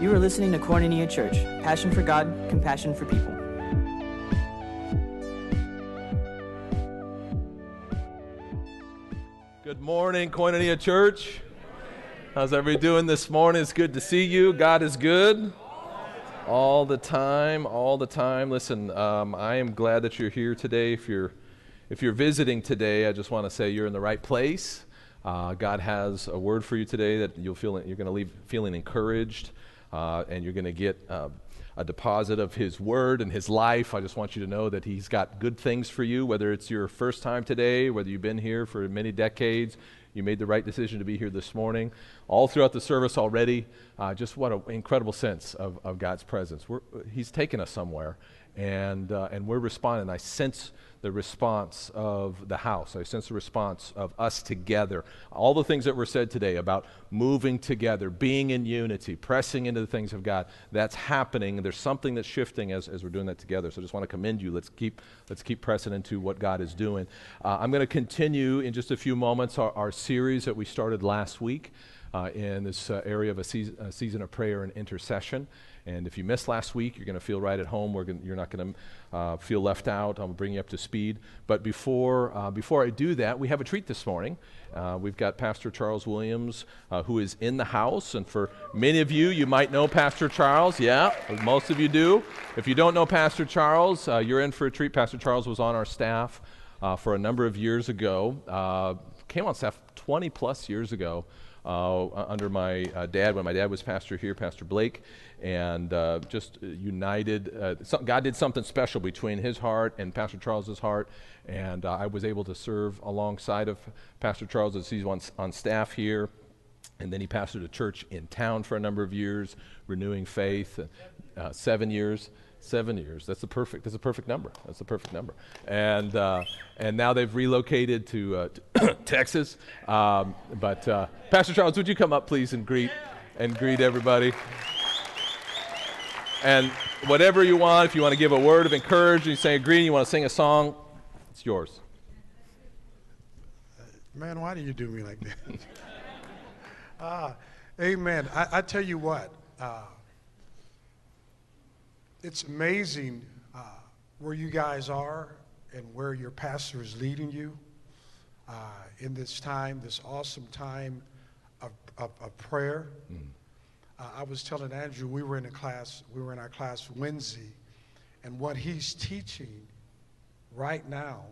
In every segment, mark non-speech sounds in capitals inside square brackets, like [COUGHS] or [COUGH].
You are listening to Koinonia Church, passion for God, compassion for people. Good morning, Koinonia Church. How's everybody doing this morning? It's good to see you. God is good all the time, all the time. Listen, um, I am glad that you're here today. If you're if you're visiting today, I just want to say you're in the right place. Uh, God has a word for you today that you'll feel you're going to leave feeling encouraged, uh, and you're going to get uh, a deposit of His word and His life. I just want you to know that He's got good things for you. Whether it's your first time today, whether you've been here for many decades, you made the right decision to be here this morning. All throughout the service already, uh, just what an incredible sense of, of God's presence. We're, he's taken us somewhere, and, uh, and we're responding. I sense the response of the house. I sense the response of us together. All the things that were said today about moving together, being in unity, pressing into the things of God, that's happening. There's something that's shifting as, as we're doing that together. So I just want to commend you. Let's keep, let's keep pressing into what God is doing. Uh, I'm going to continue in just a few moments our, our series that we started last week. Uh, in this uh, area of a season, a season, of prayer and intercession. And if you missed last week, you're going to feel right at home. Gonna, you're not going to uh, feel left out. I'll bring you up to speed. But before, uh, before I do that, we have a treat this morning. Uh, we've got Pastor Charles Williams, uh, who is in the house. And for many of you, you might know Pastor Charles. Yeah, most of you do. If you don't know Pastor Charles, uh, you're in for a treat. Pastor Charles was on our staff uh, for a number of years ago, came on staff 20 plus years ago. Uh, under my uh, dad when my dad was pastor here, Pastor Blake and uh, just united. Some, God did something special between his heart and Pastor Charles's heart, and I was able to serve alongside of Pastor Charles as he's on, on staff here. And then he pastored a church in town for a number of years, renewing faith, uh, seven years seven years. That's the perfect. That's a perfect number. That's the perfect number. And uh, and now they've relocated to, uh, to [COUGHS] Texas. Um, but uh, Pastor Charles, would you come up, please, and greet and greet everybody? And whatever you want, if you want to give a word of encouragement, you say a greeting, you want to sing a song, it's yours. Man, why do you do me like that? uh, [LAUGHS] amen. I, I, tell you what, uh, it's amazing uh, where you guys are and where your pastor is leading you uh, in this time, this awesome time of, of, of prayer. Mm. Uh, I was telling Andrew, we were in a class, we were in our class Wednesday, and what he's teaching right now,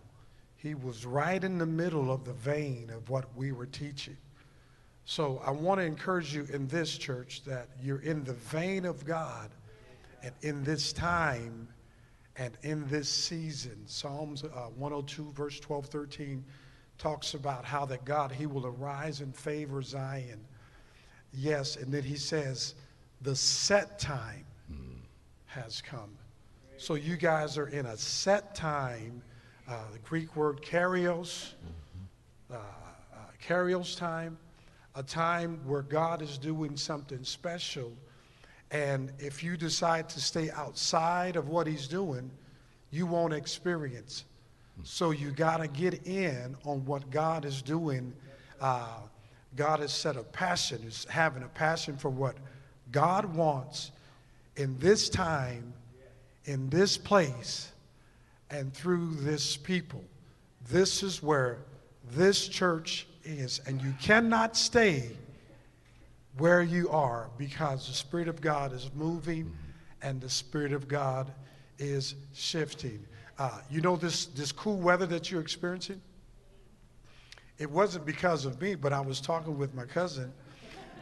he was right in the middle of the vein of what we were teaching. So I want to encourage you in this church that you're in the vein of God and in this time and in this season. Psalms uh, 102, verse 12, 13 talks about how that God, he will arise and favor Zion Yes, and then he says, the set time mm. has come. So you guys are in a set time. Uh, the Greek word "kairos," mm-hmm. uh, uh, time, a time where God is doing something special. And if you decide to stay outside of what he's doing, you won't experience. So you got to get in on what God is doing uh, God has set a passion, is having a passion for what God wants in this time, in this place, and through this people. This is where this church is. And you cannot stay where you are because the Spirit of God is moving and the Spirit of God is shifting. Uh, you know this, this cool weather that you're experiencing? it wasn't because of me, but I was talking with my cousin,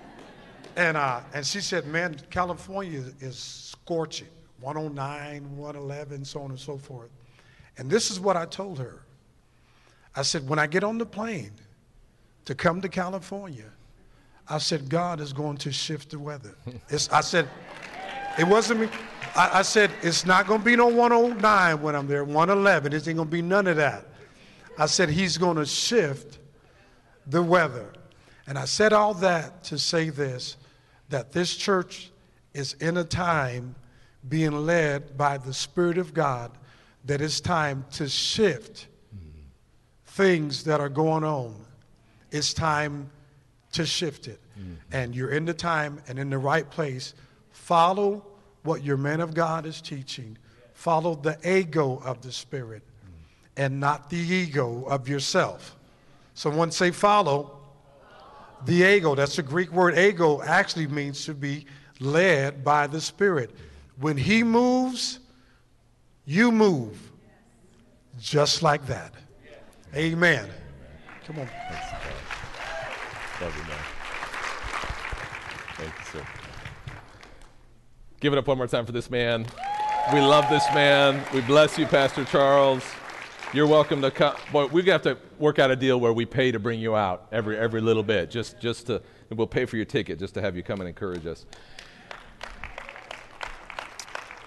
[LAUGHS] and uh, and she said, "Man, California is scorching, 109, 111, so on and so forth." And this is what I told her. I said, "When I get on the plane to come to California, I said God is going to shift the weather." It's, I said, "It wasn't me." I, I said, "It's not going to be no 109 when I'm there, 111. It ain't going to be none of that." I said, He's going to shift the weather. And I said all that to say this that this church is in a time being led by the Spirit of God that it's time to shift mm-hmm. things that are going on. It's time to shift it. Mm-hmm. And you're in the time and in the right place Follow what your man of God is teaching. Follow the ego of the Spirit and not the ego of yourself. Someone say, follow the ego. That's the Greek word ego, actually means to be led by the Spirit. When He moves, you move just like that. Amen. Come on. Love you, man. Thank you, sir. Give it up one more time for this man. We love this man. We bless you, Pastor Charles. You're welcome to come. Boy, gonna have to work out a deal where we pay to bring you out every every little bit, just just to. We'll pay for your ticket just to have you come and encourage us.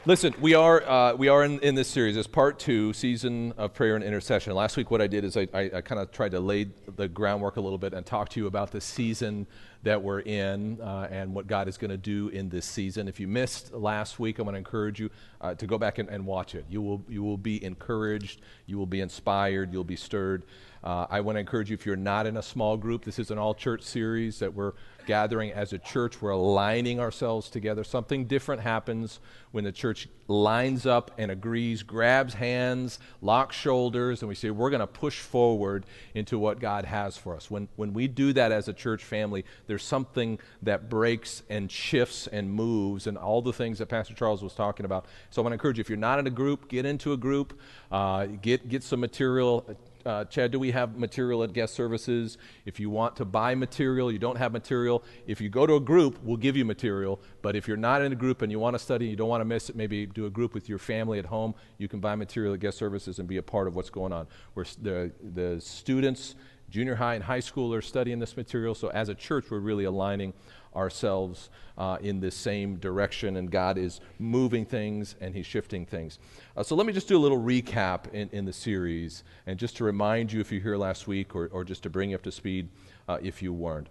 Listen, we are, uh, we are in, in this series. It's part two, season of prayer and intercession. Last week, what I did is I, I, I kind of tried to lay the groundwork a little bit and talk to you about the season that we're in uh, and what God is going to do in this season. If you missed last week, I want to encourage you uh, to go back and, and, watch it. You will, you will be encouraged, you will be inspired, you'll be stirred. Uh, I want to encourage you if you're not in a small group, this is an all church series that we're gathering as a church. We're aligning ourselves together. Something different happens when the church lines up and agrees, grabs hands, locks shoulders, and we say, we're going to push forward into what God has for us. When, when we do that as a church family, there's something that breaks and shifts and moves, and all the things that Pastor Charles was talking about. So I want to encourage you if you're not in a group, get into a group, uh, get, get some material uh, Chad, do we have material at guest services? If you want to buy material, you don't have material. If you go to a group, we'll give you material. But if you're not in a group and you want to study, you don't want to miss it, maybe do a group with your family at home, you can buy material at guest services and be a part of what's going on. Where the, the students, junior high and high school, are studying this material. So as a church, we're really aligning ourselves uh, in the same direction, and God is moving things and He's shifting things. Uh, so let me just do a little recap in, in the series, and just to remind you if you're here last week, or, or just to bring you up to speed uh, if you weren't.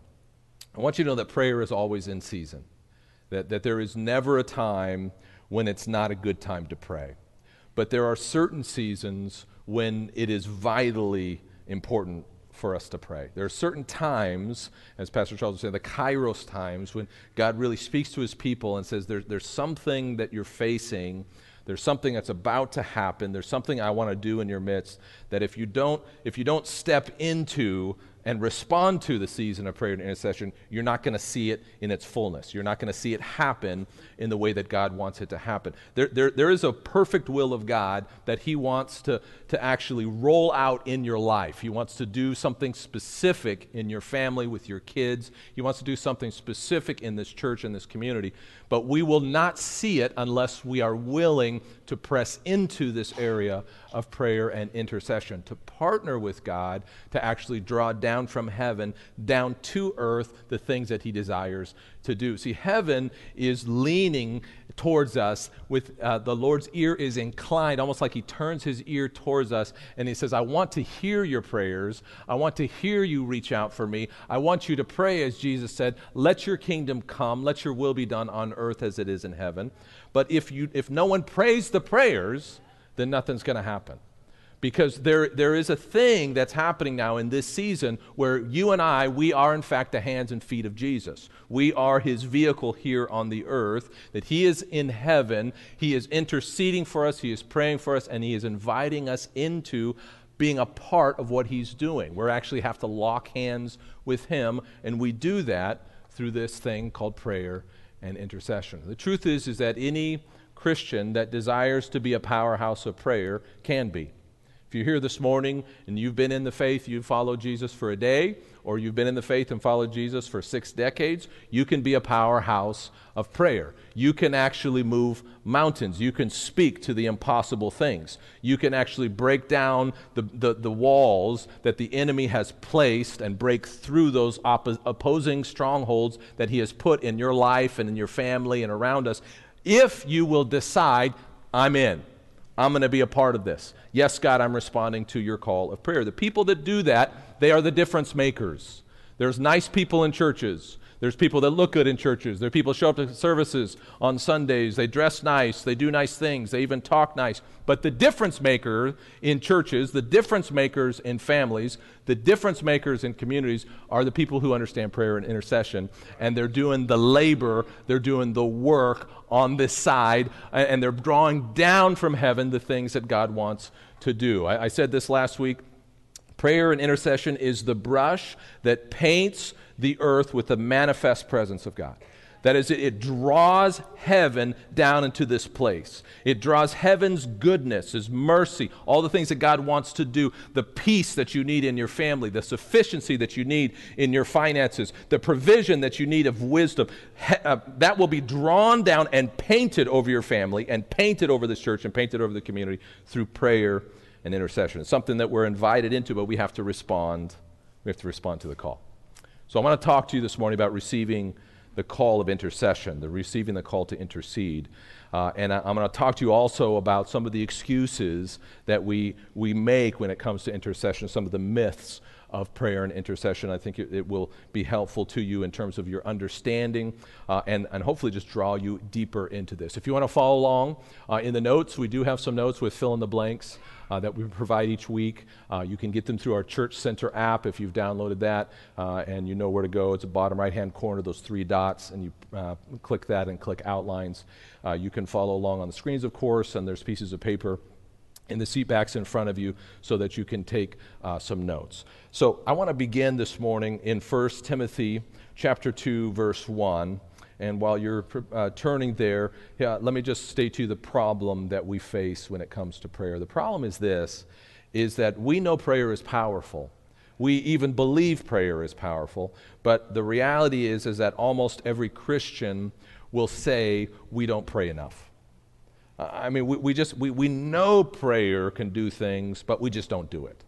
I want you to know that prayer is always in season, that, that there is never a time when it's not a good time to pray. But there are certain seasons when it is vitally important for us to pray. There are certain times, as Pastor Charles would say, the kairos times, when God really speaks to his people and says, there, There's something that you're facing. There's something that's about to happen. There's something I want to do in your midst that if you don't, if you don't step into, and respond to the season of prayer and intercession, you're not going to see it in its fullness. You're not going to see it happen in the way that God wants it to happen. There, there, there is a perfect will of God that He wants to, to actually roll out in your life. He wants to do something specific in your family, with your kids. He wants to do something specific in this church and this community. But we will not see it unless we are willing to press into this area of prayer and intercession, to partner with God to actually draw down from heaven, down to earth, the things that He desires to do. See, heaven is leaning towards us with uh, the Lord's ear is inclined, almost like He turns His ear towards us and He says, I want to hear your prayers. I want to hear you reach out for me. I want you to pray, as Jesus said, let your kingdom come, let your will be done on earth as it is in heaven. But if, you, if no one prays the prayers, then nothing's going to happen. Because there, there is a thing that's happening now in this season where you and I, we are in fact the hands and feet of Jesus. We are his vehicle here on the earth, that he is in heaven. He is interceding for us, he is praying for us, and he is inviting us into being a part of what he's doing. We actually have to lock hands with him, and we do that through this thing called prayer and intercession. The truth is, is that any Christian that desires to be a powerhouse of prayer can be. If you're here this morning and you've been in the faith, you've followed Jesus for a day, or you've been in the faith and followed Jesus for six decades, you can be a powerhouse of prayer. You can actually move mountains. You can speak to the impossible things. You can actually break down the, the, the walls that the enemy has placed and break through those oppo- opposing strongholds that he has put in your life and in your family and around us if you will decide, I'm in. I'm going to be a part of this. Yes, God, I'm responding to your call of prayer. The people that do that, they are the difference makers. There's nice people in churches. There's people that look good in churches. There are people who show up to services on Sundays. They dress nice. They do nice things. They even talk nice. But the difference maker in churches, the difference makers in families, the difference makers in communities are the people who understand prayer and intercession. And they're doing the labor, they're doing the work on this side, and they're drawing down from heaven the things that God wants to do. I, I said this last week. Prayer and intercession is the brush that paints the earth with the manifest presence of God. That is, it, draws heaven down into this place. It draws heaven's goodness, His mercy, all the things that God wants to do, the peace that you need in your family, the sufficiency that you need in your finances, the provision that you need of wisdom. He, uh, that will be drawn down and painted over your family, and painted over this church, and painted over the community through prayer and intercession. It's something that we're invited into, but we have to respond. We have to respond to the call. So I want to talk to you this morning about receiving the call of intercession, the receiving the call to intercede. Uh, and I, am going to talk to you also about some of the excuses that we, we make when it comes to intercession, some of the myths of prayer and intercession. I think it, it will be helpful to you in terms of your understanding uh, and, and hopefully just draw you deeper into this. If you want to follow along uh, in the notes, we do have some notes with fill in the blanks uh, that we provide each week. Uh, you can get them through our Church Center app if you've downloaded that uh, and you know where to go. It's the bottom right hand corner, those three dots, and you uh, click that and click outlines. Uh, you can follow along on the screens, of course, and there's pieces of paper in the seat backs in front of you so that you can take uh, some notes. So I want to begin this morning in 1 Timothy chapter 2 verse 1 and while you're uh, turning there, yeah, let me just state to you the problem that we face when it comes to prayer. The problem is this is that we know prayer is powerful. We even believe prayer is powerful, but the reality is is that almost every Christian will say we don't pray enough. I mean, we, we just we, we know prayer can do things, but we just don't do it.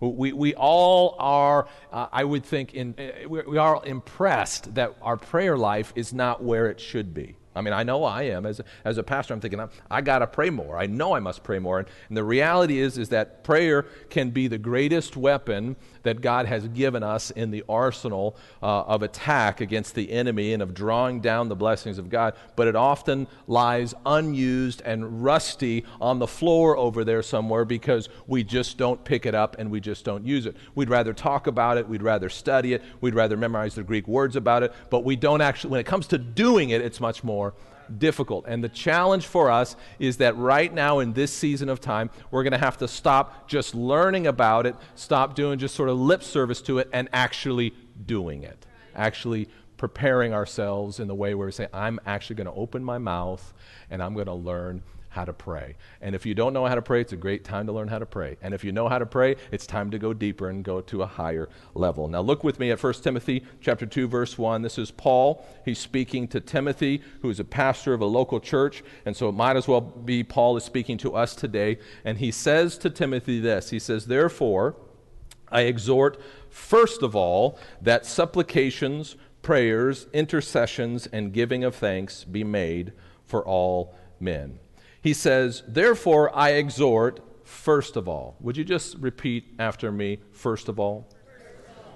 We, we all are, uh, I would think, in, uh, we are impressed that our prayer life is not where it should be. I mean, I know I am. As a, as a pastor, I'm thinking, I got to pray more. I know I must pray more. And, and the reality is, is that prayer can be the greatest weapon that God has given us in the arsenal uh, of attack against the enemy and of drawing down the blessings of God, but it often lies unused and rusty on the floor over there somewhere because we just don't pick it up and we just don't use it. We'd rather talk about it, we'd rather study it, we'd rather memorize the Greek words about it, but we don't actually, when it comes to doing it, it's much more difficult. And the challenge for us is that right now in this season of time, we're going to have to stop just learning about it, stop doing just sort of lip service to it, and actually doing it. Actually preparing ourselves in the way where we say, I'm actually going to open my mouth and I'm going to learn how to pray. And if you don't know how to pray, it's a great time to learn how to pray. And if you know how to pray, it's time to go deeper and go to a higher level. Now look with me at 1 Timothy chapter 2 verse 1. This is Paul. He's speaking to Timothy, who is a pastor of a local church, and so it might as well be Paul is speaking to us today, and he says to Timothy this. He says, "Therefore, I exhort first of all that supplications, prayers, intercessions, and giving of thanks be made for all men." He says, Therefore I exhort, first of all. Would you just repeat after me, first of all?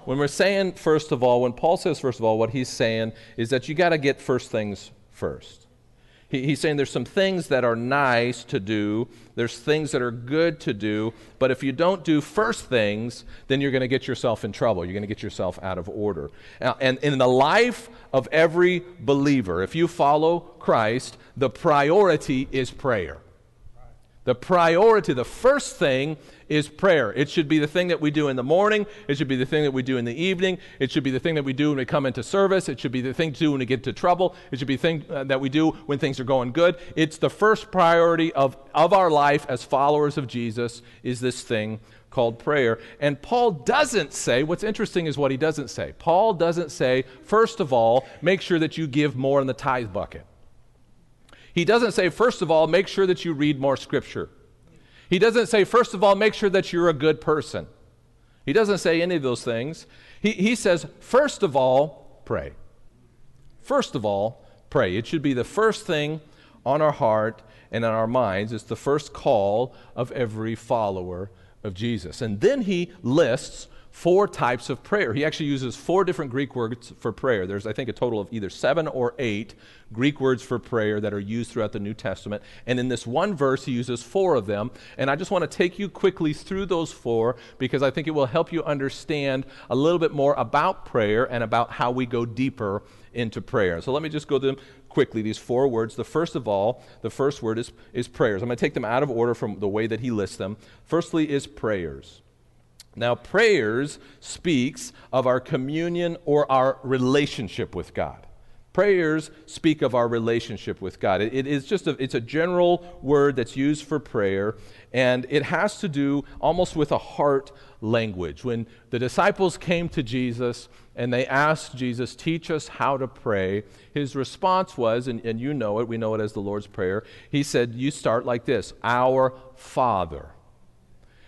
When we're saying first of all, when Paul says first of all, what he's saying is that you got to get first things first. He, he's saying there's some things that are nice to do, there's things that are good to do, but if you don't do first things, then you're going to get yourself in trouble. You're going to get yourself out of order. And in the life of every believer, if you follow Christ, the priority is prayer. The priority, the first thing is prayer. It should be the thing that we do in the morning. It should be the thing that we do in the evening. It should be the thing that we do when we come into service. It should be the thing to do when we get into trouble. It should be the thing uh, that we do when things are going good. It's the first priority of, of our life as followers of Jesus is this thing called prayer. And Paul doesn't say, what's interesting is what he doesn't say. Paul doesn't say, first of all, make sure that you give more in the tithe bucket. He doesn't say, first of all, make sure that you read more scripture. He doesn't say, first of all, make sure that you're a good person. He doesn't say any of those things. He, he says, first of all, pray. First of all, pray. It should be the first thing on our heart and on our minds. It's the first call of every follower of Jesus. And then he lists four types of prayer. He actually uses four different Greek words for prayer. There's, I think, a total of either seven or eight Greek words for prayer that are used throughout the New Testament. And in this one verse, he uses four of them. And I just want to take you quickly through those four because I think it will help you understand a little bit more about prayer and about how we go deeper into prayer. So let me just go to them quickly, these four words. The first of all, the first word is, is prayers. I'm going to take them out of order from the way that he lists them. Firstly, is prayers. Now, prayers speaks of our communion or our relationship with God. Prayers speak of our relationship with God. it, it is just a, it's a general word that's used for prayer, and it has to do almost with a heart language. When the disciples came to Jesus and they asked Jesus, Teach us how to pray, his response was, and, and you know it, we know it as the Lord's Prayer, he said, You start like this Our Father.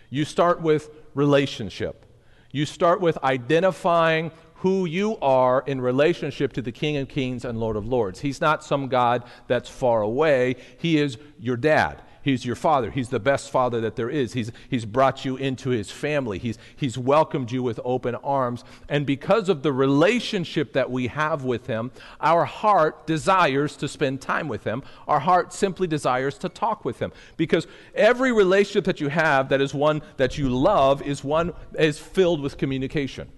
You start with relationship. You start with identifying who you are in relationship to the King of Kings and Lord of Lords. He's not some God that's far away, He is your dad. He's your father. He's the best father that there is. He's, he's brought you into his family. He's, he's welcomed you with open arms. And because of the relationship that we have with him, our heart desires to spend time with him. Our heart simply desires to talk with him. Because every relationship that you have that is one that you love is one is filled with communication.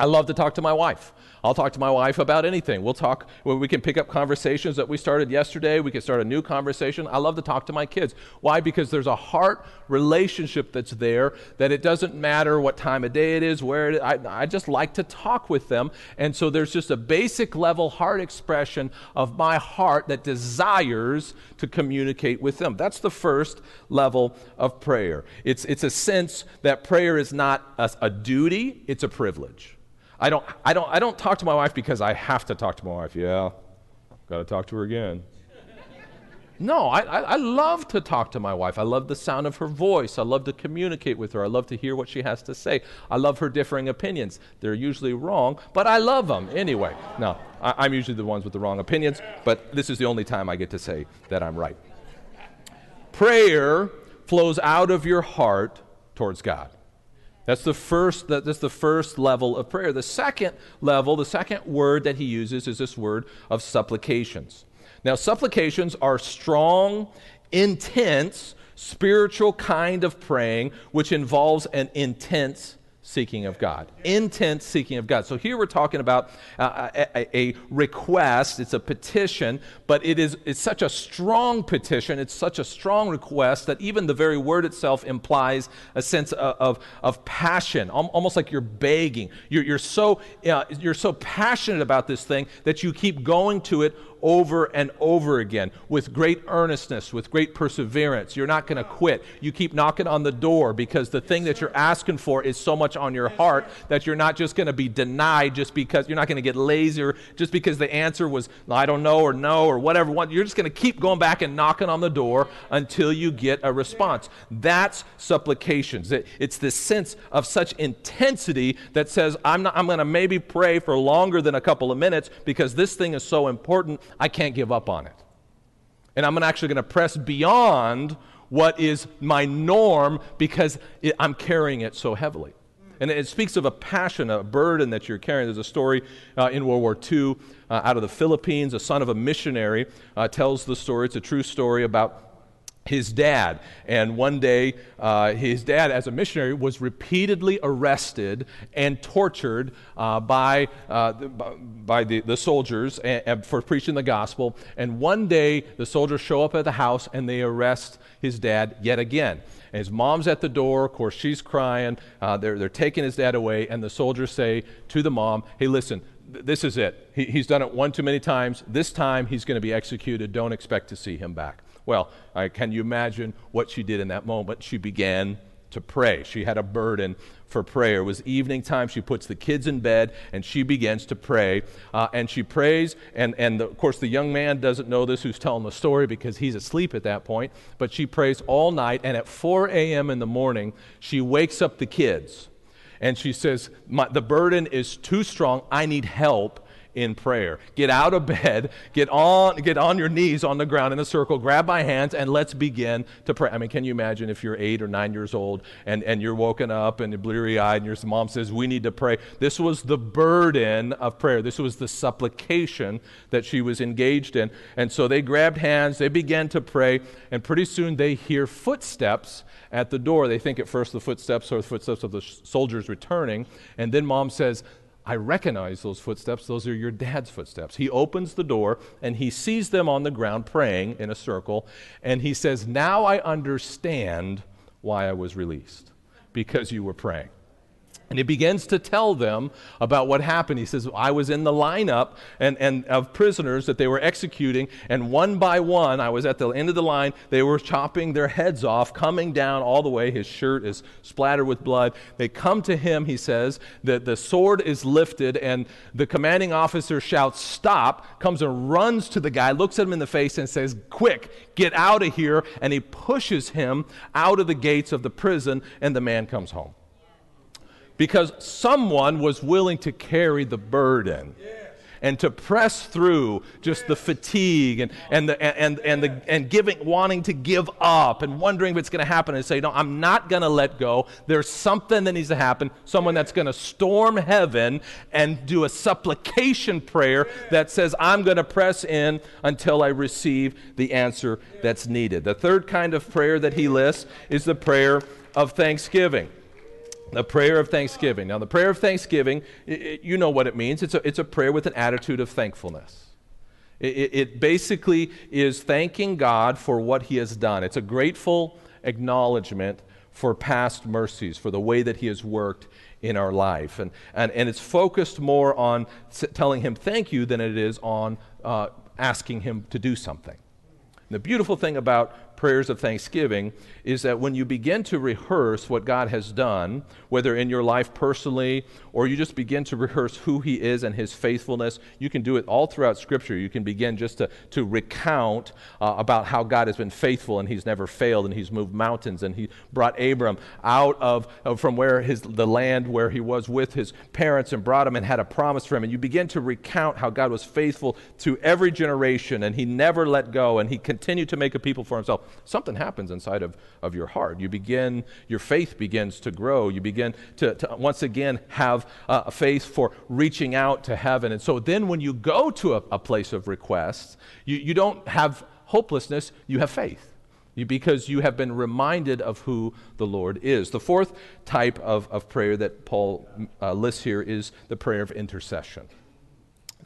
I love to talk to my wife. I'll talk to my wife about anything. We'll talk, we can pick up conversations that we started yesterday. We can start a new conversation. I love to talk to my kids. Why? Because there's a heart relationship that's there that it doesn't matter what time of day it is, where it is. I, I just like to talk with them. And so there's just a basic level heart expression of my heart that desires to communicate with them. That's the first level of prayer. It's, it's a sense that prayer is not a, a duty, it's a privilege. I don't, I, don't, I don't talk to my wife because I have to talk to my wife. Yeah, got to talk to her again. No, I, I, I, love to talk to my wife. I love the sound of her voice. I love to communicate with her. I love to hear what she has to say. I love her differing opinions. They're usually wrong, but I love them anyway. No, I, I'm usually the ones with the wrong opinions, but this is the only time I get to say that I'm right. Prayer flows out of your heart towards God. That's the first that's the first level of prayer. The second level, the second word that he uses is this word of supplications. Now, supplications are strong, intense, spiritual kind of praying which involves an intense seeking of God. Intense seeking of God. So here we're talking about uh, a, a, request. It's a petition, but it is it's such a strong petition. It's such a strong request that even the very word itself implies a sense of, of, of passion, almost like you're begging. You're, you're, so, uh, you're so passionate about this thing that you keep going to it over and over again with great earnestness, with great perseverance. You're not going to quit. You keep knocking on the door because the thing that you're asking for is so much on your heart that you're not just going to be denied just because you're not going to get lazy or just because the answer was, I don't know, or no, or whatever. You're just going to keep going back and knocking on the door until you get a response. That's supplications. It's this sense of such intensity that says, I'm, not, I'm going to maybe pray for longer than a couple of minutes because this thing is so important I can't give up on it. And I'm actually going to press beyond what is my norm because it, I'm carrying it so heavily. And it speaks of a passion, a burden that you're carrying. There's a story uh, in World War II uh, out of the Philippines. A son of a missionary uh, tells the story. It's a true story about his dad. And one day, uh, his dad, as a missionary, was repeatedly arrested and tortured uh, by, uh, by the, the soldiers and, and for preaching the gospel. And one day, the soldiers show up at the house and they arrest his dad yet again. And his mom's at the door. Of course, she's crying. Uh, they're, they're taking his dad away. And the soldiers say to the mom, Hey, listen, this is it. He, he's done it one too many times. This time, he's going to be executed. Don't expect to see him back. Well, uh, can you imagine what she did in that moment? She began to pray. She had a burden for prayer. It was evening time. She puts the kids in bed and she begins to pray. Uh, and she prays, and, and the, of course, the young man doesn't know this who's telling the story because he's asleep at that point. But she prays all night, and at 4 a.m. in the morning, she wakes up the kids and she says, The burden is too strong. I need help in prayer. Get out of bed, get on, get on your knees on the ground in a circle, grab my hands, and let's begin to pray. I mean, can you imagine if you're eight or nine years old and, and you're woken up and you're bleary eyed and your mom says, We need to pray? This was the burden of prayer. This was the supplication that she was engaged in. And so they grabbed hands, they began to pray, and pretty soon they hear footsteps at the door. They think at first the footsteps are the footsteps of the soldiers returning. And then mom says, I recognize those footsteps. Those are your dad's footsteps. He opens the door and he sees them on the ground praying in a circle. And he says, Now I understand why I was released because you were praying. And he begins to tell them about what happened. He says, I was in the lineup and, and of prisoners that they were executing, and one by one, I was at the end of the line. They were chopping their heads off, coming down all the way. His shirt is splattered with blood. They come to him, he says, that the sword is lifted, and the commanding officer shouts, Stop, comes and runs to the guy, looks at him in the face, and says, Quick, get out of here. And he pushes him out of the gates of the prison, and the man comes home because someone was willing to carry the burden and to press through just the fatigue and, and, the, and, and, the, and giving, wanting to give up and wondering if it's going to happen and say, No, I'm not going to let go. There's something that needs to happen. Someone that's going to storm heaven and do a supplication prayer that says, I'm going to press in until I receive the answer that's needed. The third kind of prayer that he lists is the prayer of thanksgiving the prayer of thanksgiving. Now, the prayer of thanksgiving, it, it, you know what it means. It's a, it's a prayer with an attitude of thankfulness. It, it basically is thanking God for what He has done. It's a grateful acknowledgement for past mercies, for the way that He has worked in our life. And, and, and it's focused more on telling Him thank you than it is on uh, asking Him to do something. And the beautiful thing about prayers of thanksgiving is that when you begin to rehearse what God has done, whether in your life personally or you just begin to rehearse who He is and His faithfulness, you can do it all throughout Scripture. You can begin just to, to recount uh, about how God has been faithful and He's never failed and He's moved mountains and He brought Abram out of, of from where his, the land where he was with his parents and brought him and had a promise for him. And you begin to recount how God was faithful to every generation and He never let go and He continued to make a people for Himself something happens inside of, of your heart. You begin, your faith begins to grow. You begin to, to once again have uh, a faith for reaching out to heaven. And so then when you go to a, a place of request, you, you don't have hopelessness, you have faith. Because you have been reminded of who the Lord is. The fourth type of, of prayer that Paul uh, lists here is the prayer of intercession.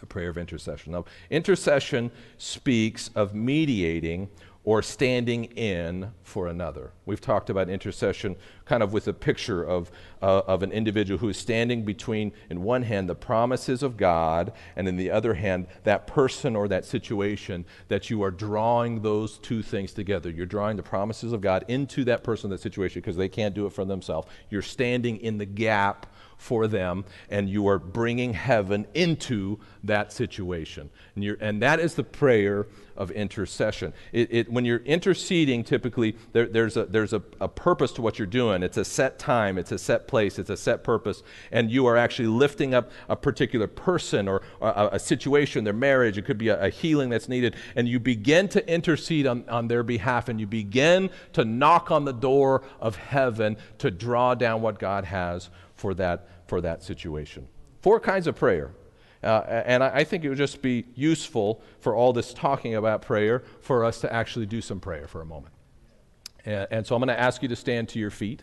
The prayer of intercession. Now, intercession speaks of mediating or standing in for another. We've talked about intercession kind of with a picture of, uh, of an individual who is standing between, in one hand, the promises of God, and in the other hand, that person or that situation that you are drawing those two things together. You're drawing the promises of God into that person, that situation, because they can't do it for themselves. You're standing in the gap for them, and you are bringing heaven into that situation. And, and that is the prayer of intercession. It, it, when you're interceding, typically there, there's, a, there's a, a, purpose to what you're doing. It's a set time, it's a set place, it's a set purpose, and you are actually lifting up a particular person or, or a, a, situation, their marriage. It could be a, a, healing that's needed, and you begin to intercede on, on their behalf, and you begin to knock on the door of heaven to draw down what God has for that, for that situation. Four kinds of prayer. Uh, and I, I, think it would just be useful for all this talking about prayer for us to actually do some prayer for a moment. And, and so I'm going to ask you to stand to your feet.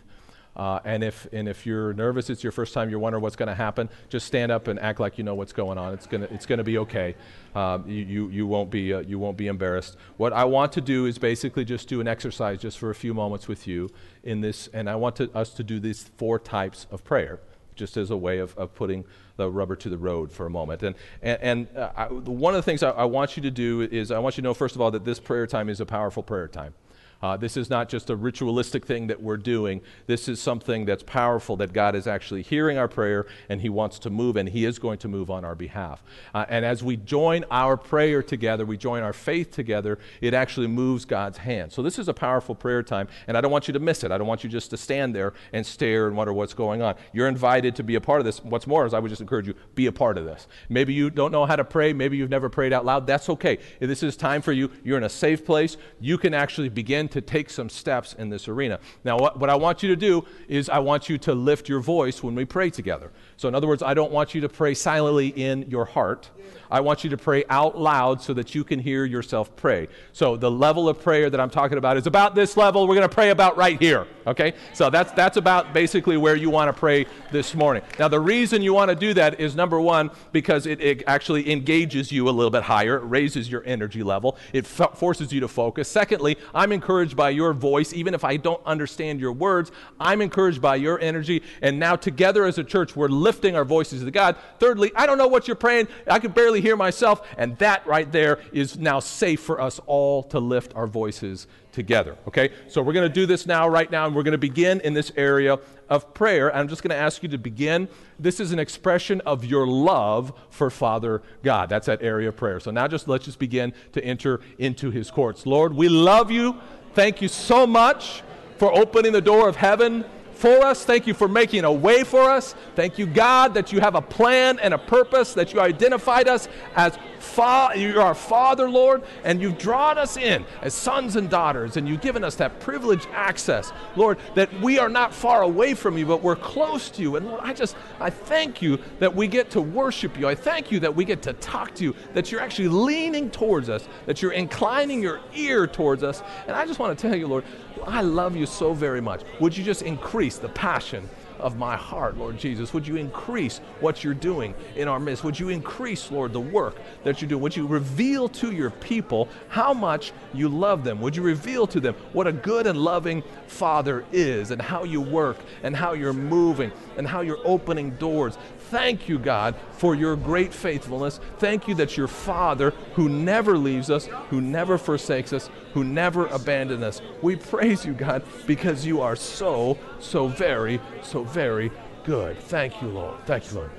Uh, and, if, and if you're nervous, it's your first time, you're wondering what's going to happen, just stand up and act like you know what's going on. It's going to it's gonna be okay. Um, you, you, you, won't be, uh, you won't be embarrassed. What I want to do is basically just do an exercise just for a few moments with you in this, and I want to, us to do these four types of prayer just as a way of, of putting the rubber to the road for a moment. And, and, and uh, I, one of the things I, I, want you to do is I want you to know, first of all, that this prayer time is a powerful prayer time. Uh, this is not just a ritualistic thing that we're doing. This is something that's powerful that God is actually hearing our prayer and He wants to move, and He is going to move on our behalf. Uh, and as we join our prayer together, we join our faith together, it actually moves God's hand. So this is a powerful prayer time, and I don't want you to miss it. I don't want you just to stand there and stare and wonder what's going on. You're invited to be a part of this. What's more is I would just encourage you, be a part of this. Maybe you don't know how to pray. Maybe you've never prayed out loud. That's okay. If this is time for you, you're in a safe place. You can actually begin to take some steps in this arena. Now, what, what I want you to do is I want you to lift your voice when we pray together. So, in other words, I don't want you to pray silently in your heart. I want you to pray out loud so that you can hear yourself pray. So the level of prayer that I'm talking about is about this level. We're going to pray about right here. Okay? So that's that's about basically where you want to pray this morning. Now the reason you want to do that is number one because it, it actually engages you a little bit higher. It raises your energy level. It f- forces you to focus. Secondly, I'm encouraged by your voice, even if I don't understand your words. I'm encouraged by your energy. And now together as a church, we're lifting our voices to God. Thirdly, I don't know what you're praying. I can barely hear myself. And that right there is now safe for us all to lift our voices together. Okay? So we're going to do this now, right now, and we're going to begin in this area of prayer. I'm just going to ask you to begin. This is an expression of your love for Father God. That's that area of prayer. So now just let's just begin to enter into his courts. Lord, we love you. Thank you so much for opening the door of heaven for us. Thank you for making a way for us. Thank you, God, that you have a plan and a purpose, that you identified us as fa- you're our Father, Lord, and you've drawn us in as sons and daughters, and you've given us that privileged access, Lord, that we are not far away from you, but we're close to you. And Lord, I just, I thank you that we get to worship you. I thank you that we get to talk to you, that you're actually leaning towards us, that you're inclining your ear towards us. And I just want to tell you, Lord, I love you so very much. Would you just increase the passion of my heart, Lord Jesus? Would you increase what you're doing in our midst? Would you increase, Lord, the work that you do? Would you reveal to your people how much you love them? Would you reveal to them what a good and loving Father is and how you work and how you're moving and how you're opening doors? Thank you, God, for your great faithfulness. Thank you that your Father, who never leaves us, who never forsakes us, who never abandoned us. We praise you, God, because you are so, so very, so very good. Thank you, Lord. Thank you, Lord.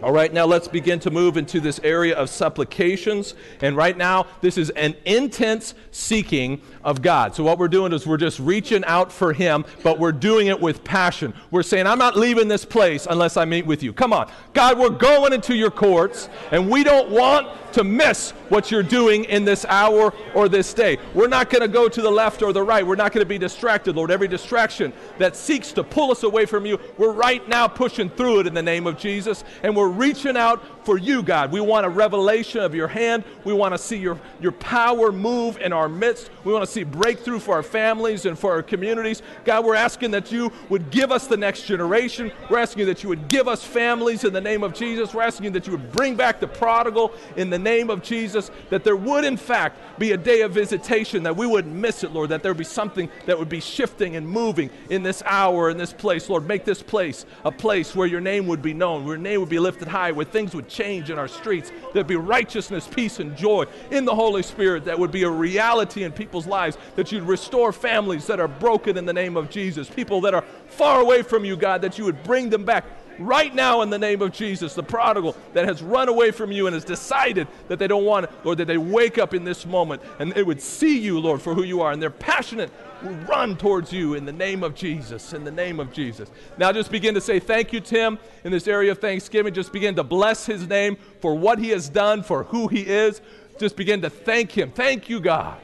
All right, now let's begin to move into this area of supplications. And right now, this is an intense seeking of God. So, what we're doing is we're just reaching out for Him, but we're doing it with passion. We're saying, I'm not leaving this place unless I meet with you. Come on. God, we're going into your courts, and we don't want to miss what you're doing in this hour or this day. We're not going to go to the left or the right. We're not going to be distracted, Lord. Every distraction that seeks to pull us away from you, we're right now pushing through it in the name of Jesus, and we're reaching out for you, God. We want a revelation of your hand. We want to see your, your power move in our midst. We want to see breakthrough for our families and for our communities. God, we're asking that you would give us the next generation. We're asking that you would give us families in the name of Jesus. We're asking that you would bring back the prodigal in the name of Jesus, that there would, in fact, be a day of visitation, that we wouldn't miss it, Lord, that there would be something that would be shifting and moving in this hour, in this place. Lord, make this place a place where your name would be known, where your name would be lifted high, where things would change in our streets. There'd be righteousness, peace, and joy in the Holy Spirit that would be a reality in people's lives, that you'd restore families that are broken in the name of Jesus, people that are far away from you, God, that you would bring them back right now in the name of Jesus, the prodigal that has run away from you and has decided that they don't want it, Lord, that they wake up in this moment and they would see you, Lord, for who you are, and they're passionate, will run towards you in the name of Jesus, in the name of Jesus. Now just begin to say thank you, Tim, in this area of thanksgiving. Just begin to bless his name for what he has done, for who he is. Just begin to thank him. Thank you, God.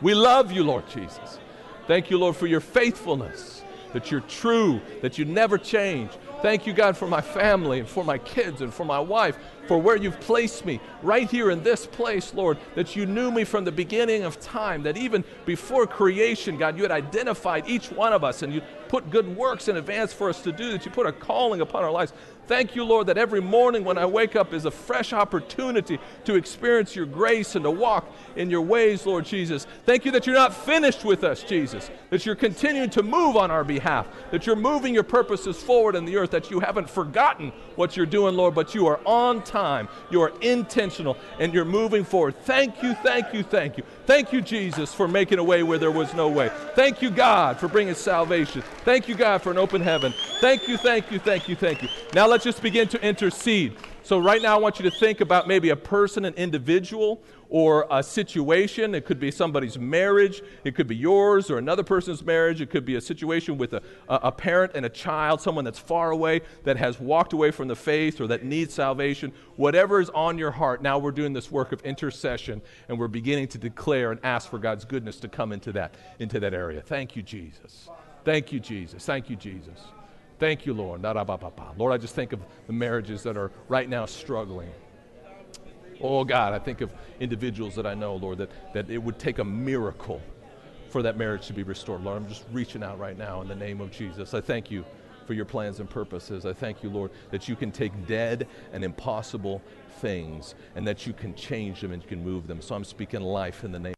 We love you, Lord Jesus. Thank you, Lord, for your faithfulness, that you're true, that you never change. Thank you, God, for my family and for my kids and for my wife, for where you've placed me right here in this place, Lord, that you knew me from the beginning of time, that even before creation, God, you had identified each one of us and you put good works in advance for us to do, that you put a calling upon our lives. Thank you, Lord, that every morning when I wake up is a fresh opportunity to experience your grace and to walk in your ways, Lord Jesus. Thank you that you're not finished with us, Jesus, that you're continuing to move on our behalf, that you're moving your purposes forward in the earth, that you haven't forgotten what you're doing, Lord, but you are on time, you are intentional, and you're moving forward. Thank you, thank you, thank you. Thank you, Jesus, for making a way where there was no way. Thank you, God, for bringing salvation. Thank you, God, for an open heaven. Thank you, thank you, thank you, thank you. Now let's just begin to intercede. So, right now, I want you to think about maybe a person, an individual, or a situation. It could be somebody's marriage, it could be yours or another person's marriage, it could be a situation with a, a parent and a child, someone that's far away that has walked away from the faith or that needs salvation. Whatever is on your heart, now we're doing this work of intercession and we're beginning to declare and ask for God's goodness to come into that, into that area. Thank you, Jesus. Thank you, Jesus. Thank you, Jesus. Thank you, Lord. Lord, I just think of the marriages that are right now struggling. Oh, God, I think of individuals that I know, Lord, that, that it would take a miracle for that marriage to be restored. Lord, I'm just reaching out right now in the name of Jesus. I thank you for your plans and purposes. I thank you, Lord, that you can take dead and impossible things and that you can change them and you can move them. So I'm speaking life in the name.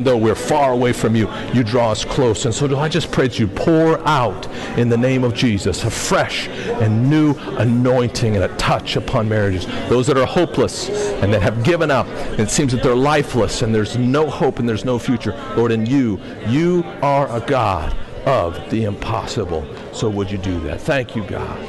Though we're far away from you, you draw us close. And so do I just pray that you pour out in the name of Jesus a fresh and new anointing and a touch upon marriages. Those that are hopeless and that have given up, and it seems that they're lifeless and there's no hope and there's no future. Lord, in you, you are a God of the impossible. So would you do that? Thank you, God.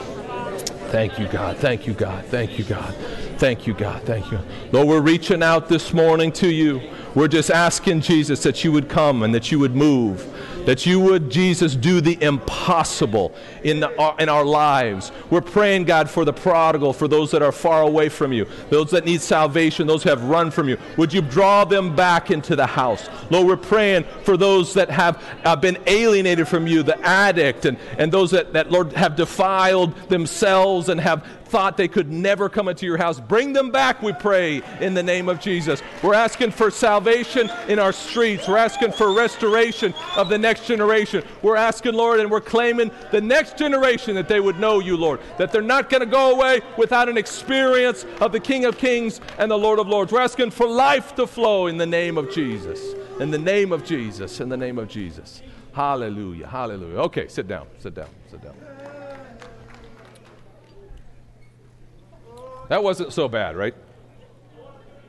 Thank you, God. Thank you, God. Thank you, God. Thank you, God. Thank you. Lord, we're reaching out this morning to you. We're just asking, Jesus, that you would come and that you would move, that you would, Jesus, do the impossible in, the, uh, in our lives. We're praying, God, for the prodigal, for those that are far away from you, those that need salvation, those who have run from you. Would you draw them back into the house? Lord, we're praying for those that have uh, been alienated from you, the addict, and, and those that, that, Lord, have defiled themselves and have thought they could never come into your house. Bring them back, we pray, in the name of Jesus. We're asking for salvation in our streets. We're asking for restoration of the next generation. We're asking, Lord, and we're claiming the next generation that they would know you, Lord, that they're not going to go away without an experience of the King of Kings and the Lord of Lords. We're asking for life to flow in the name of Jesus. In the name of Jesus. In the name of Jesus. Hallelujah. Hallelujah. Okay, sit down. Sit down. Sit down. That wasn't so bad, right?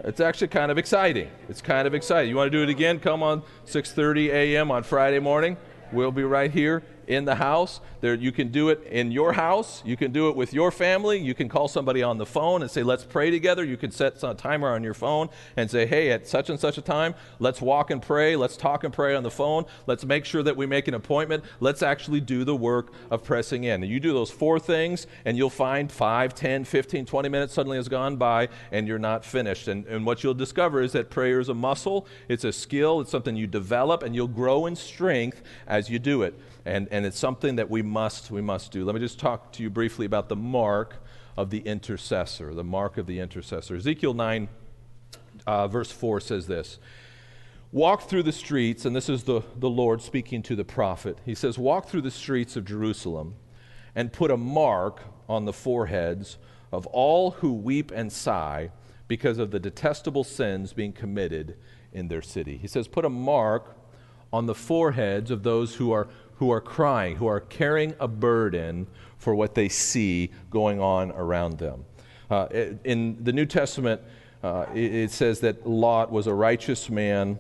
It's actually kind of exciting. It's kind of exciting. You want to do it again? Come on 6:30 a.m. on Friday morning. We'll be right here in the house. There, you can do it in your house. You can do it with your family. You can call somebody on the phone and say, let's pray together. You can set a timer on your phone and say, hey, at such and such a time, let's walk and pray. Let's talk and pray on the phone. Let's make sure that we make an appointment. Let's actually do the work of pressing in. And you do those four things, and you'll find 5, 10, 15, 20 minutes suddenly has gone by, and you're not finished. And, and what you'll discover is that prayer is a muscle, it's a skill, it's something you develop, and you'll grow in strength as you do it and, and it's something that we must, we must do. Let me just talk to you briefly about the mark of the intercessor, the mark of the intercessor. Ezekiel 9, uh, verse 4 says this Walk through the streets, and this is the, the Lord speaking to the prophet. He says, Walk through the streets of Jerusalem and put a mark on the foreheads of all who weep and sigh because of the detestable sins being committed in their city. He says, Put a mark on the foreheads of those who are who are crying, who are carrying a burden for what they see going on around them. Uh, in the New Testament, uh, it, it says that Lot was a righteous man,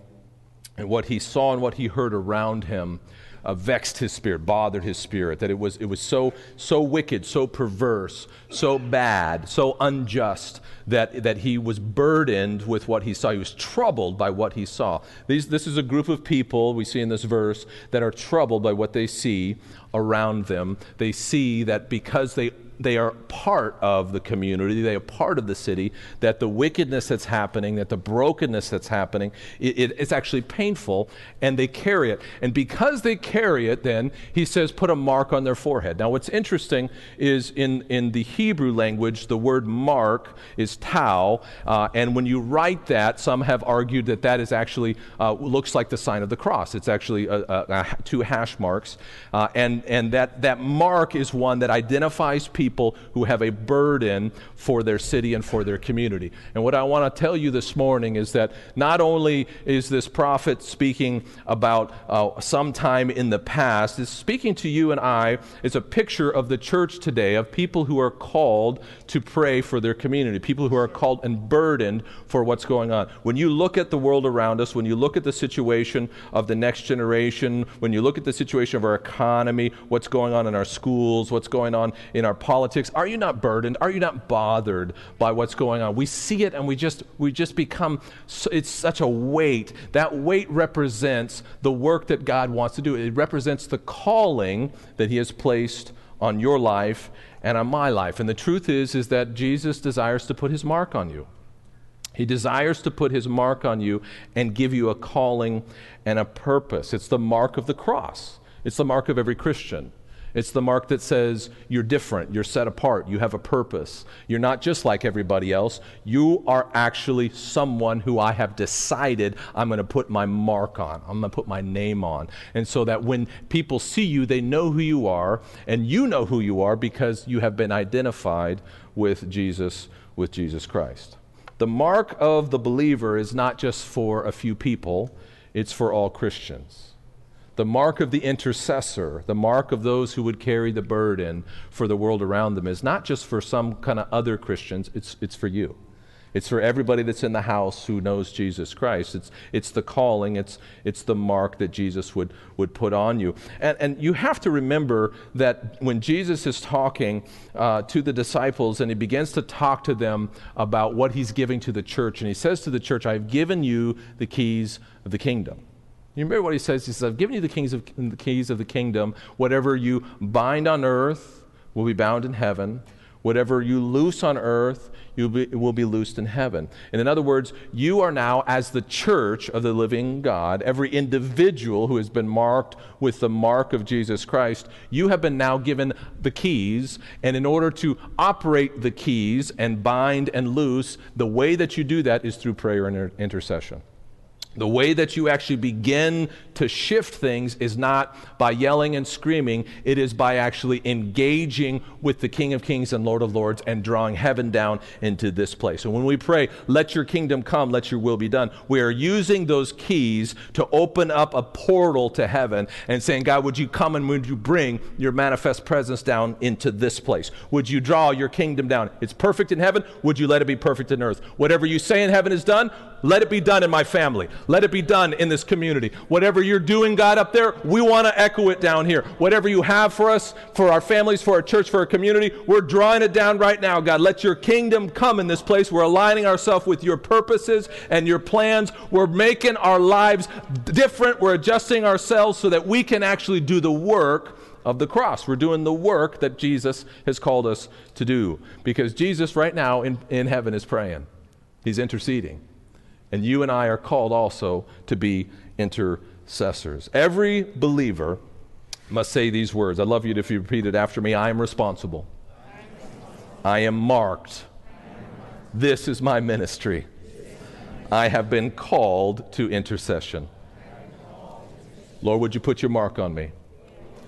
and what he saw and what he heard around him uh, vexed his spirit, bothered his spirit, that it was, it was so, so wicked, so perverse, so bad, so unjust that, that he was burdened with what he saw. He was troubled by what he saw. These, this is a group of people we see in this verse that are troubled by what they see around them. They see that because they they are part of the community, they are part of the city, that the wickedness that's happening, that the brokenness that's happening, it, it, it's actually painful, and they carry it. And because they carry it, then, he says, put a mark on their forehead. Now, what's interesting is in, in the Hebrew language, the word mark is tau, uh, and when you write that, some have argued that that is actually uh, looks like the sign of the cross. It's actually a, a, a, two hash marks, uh, and, and that, that mark is one that identifies people who have a burden for their city and for their community. And what I want to tell you this morning is that not only is this prophet speaking about uh, sometime in the past, is speaking to you and I is a picture of the church today, of people who are called to pray for their community, people who are called and burdened for what's going on. When you look at the world around us, when you look at the situation of the next generation, when you look at the situation of our economy, what's going on in our schools, what's going on in our politics, are you not burdened? Are you not bothered by what's going on? We see it and we just we just become it's such a weight. That weight represents the work that God wants to do. It represents the calling that he has placed on your life and on my life. And the truth is is that Jesus desires to put his mark on you. He desires to put his mark on you and give you a calling and a purpose. It's the mark of the cross. It's the mark of every Christian. It's the mark that says you're different, you're set apart, you have a purpose. You're not just like everybody else. You are actually someone who I have decided I'm going to put my mark on. I'm going to put my name on. And so that when people see you, they know who you are, and you know who you are because you have been identified with Jesus, with Jesus Christ. The mark of the believer is not just for a few people, it's for all Christians the mark of the intercessor, the mark of those who would carry the burden for the world around them, is not just for some kind of other Christians, it's, it's for you. It's for everybody that's in the house who knows Jesus Christ. It's, it's the calling, it's, it's the mark that Jesus would, would put on you. And, and you have to remember that when Jesus is talking uh, to the disciples and he begins to talk to them about what he's giving to the church, and he says to the church, I've given you the keys of the kingdom. You remember what he says? He says, I've given you the, kings of, the keys of the kingdom. Whatever you bind on earth will be bound in heaven. Whatever you loose on earth you will be loosed in heaven. And in other words, you are now, as the church of the living God, every individual who has been marked with the mark of Jesus Christ, you have been now given the keys. And in order to operate the keys and bind and loose, the way that you do that is through prayer and intercession. The way that you actually begin to shift things is not by yelling and screaming, it is by actually engaging with the King of Kings and Lord of Lords and drawing heaven down into this place. And when we pray, let your kingdom come, let your will be done, we are using those keys to open up a portal to heaven and saying, God, would you come and would you bring your manifest presence down into this place? Would you draw your kingdom down? It's perfect in heaven. Would you let it be perfect in earth? Whatever you say in heaven is done. Let it be done in my family. Let it be done in this community. Whatever you're doing, God, up there, we want to echo it down here. Whatever you have for us, for our families, for our church, for our community, we're drawing it down right now, God. Let your kingdom come in this place. We're aligning ourselves with your purposes and your plans. We're making our lives different. We're adjusting ourselves so that we can actually do the work of the cross. We're doing the work that Jesus has called us to do. Because Jesus, right now in, in heaven, is praying, He's interceding. And you and I are called also to be intercessors. Every believer must say these words. I'd love you if you repeat it after me I am responsible. I am marked. This is my ministry. I have been called to intercession. Lord, would you put your mark on me?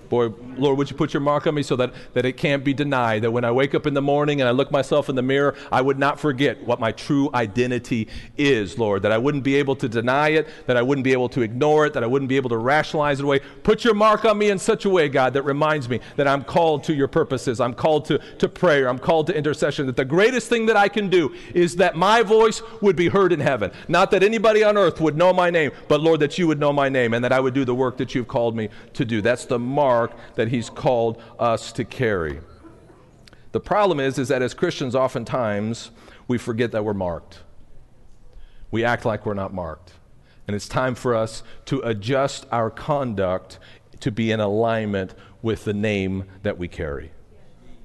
Boy, Lord, would you put your mark on me so that, that it can't be denied? That when I wake up in the morning and I look myself in the mirror, I would not forget what my true identity is, Lord. That I wouldn't be able to deny it, that I wouldn't be able to ignore it, that I wouldn't be able to rationalize it away. Put your mark on me in such a way, God, that reminds me that I'm called to your purposes. I'm called to, to prayer. I'm called to intercession. That the greatest thing that I can do is that my voice would be heard in heaven. Not that anybody on earth would know my name, but Lord, that you would know my name and that I would do the work that you've called me to do. That's the mark mark that he's called us to carry. The problem is, is that as Christians, oftentimes we forget that we're marked. We act like we're not marked. And it's time for us to adjust our conduct to be in alignment with the name that we carry.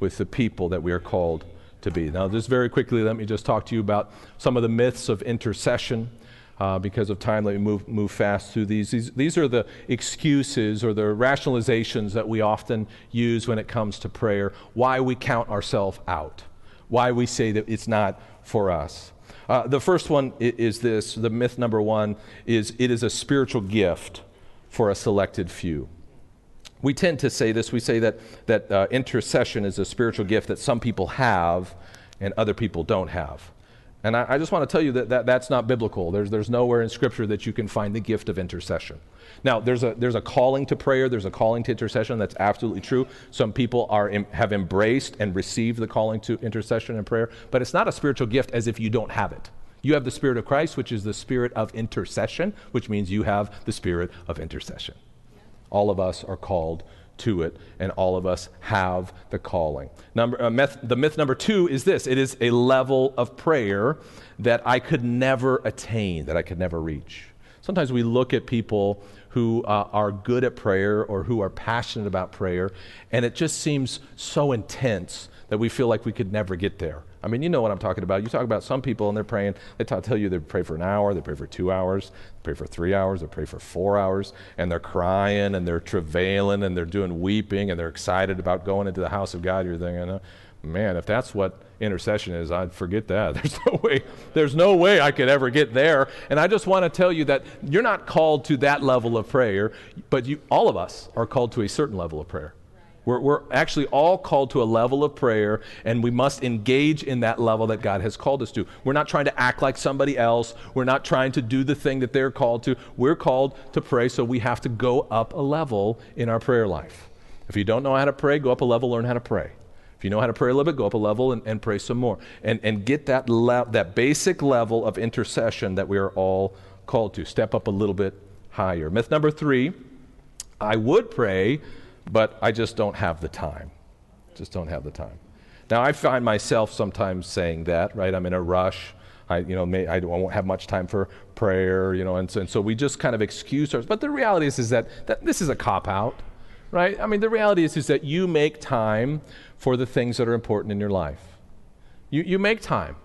with the people that we are called to be. Now, just very quickly, let me just talk to you about some of the myths of intercession. Uh, because of time, let me move, move fast through these. these. These are the excuses or the rationalizations that we often use when it comes to prayer, why we count ourselves out, why we say that it's not for us. Uh, the first one is this the myth number one is it is a spiritual gift for a selected few. We tend to say this. We say that, that uh, intercession is a spiritual gift that some people have and other people don't have. And I, I just want to tell you that, that that's not biblical. There's, there's nowhere in Scripture that you can find the gift of intercession. Now, there's a, there's a calling to prayer, there's a calling to intercession. That's absolutely true. Some people are, have embraced and received the calling to intercession and prayer, but it's not a spiritual gift as if you don't have it. You have the Spirit of Christ, which is the Spirit of intercession, which means you have the Spirit of intercession. All of us are called to it, and all of us have the calling. Number, uh, myth, the myth number two is this it is a level of prayer that I could never attain, that I could never reach. Sometimes we look at people who uh, are good at prayer or who are passionate about prayer, and it just seems so intense that we feel like we could never get there. I mean, you know what I'm talking about. You talk about some people and they're praying, they t- tell you they pray for an hour, they pray for two hours, pray for three hours, they pray for four hours, and they're crying and they're travailing and they're doing weeping and they're excited about going into the house of God. You're thinking, oh, man, if that's what intercession is, I'd forget that. [LAUGHS] There's no way, there's no way I could ever get there. And I just want to tell you that you're not called to that level of prayer, but you, all of us are called to a certain level of prayer. We're, we're actually all called to a level of prayer, and we must engage in that level that God has called us to. We're not trying to act like somebody else. We're not trying to do the thing that they're called to. We're called to pray, so we have to go up a level in our prayer life. If you don't know how to pray, go up a level, learn how to pray. If you know how to pray a little bit, go up a level and, and pray some more. And, and get that, le- that basic level of intercession that we are all called to. Step up a little bit higher. Myth number three I would pray but I just don't have the time. Just don't have the time. Now, I find myself sometimes saying that, right? I'm in a rush. I, you know, may, I won't have much time for prayer, you know, and so, and so we just kind of excuse ourselves. But the reality is, is that, that this is a cop out, right? I mean, the reality is, is that you make time for the things that are important in your life. You, you make time.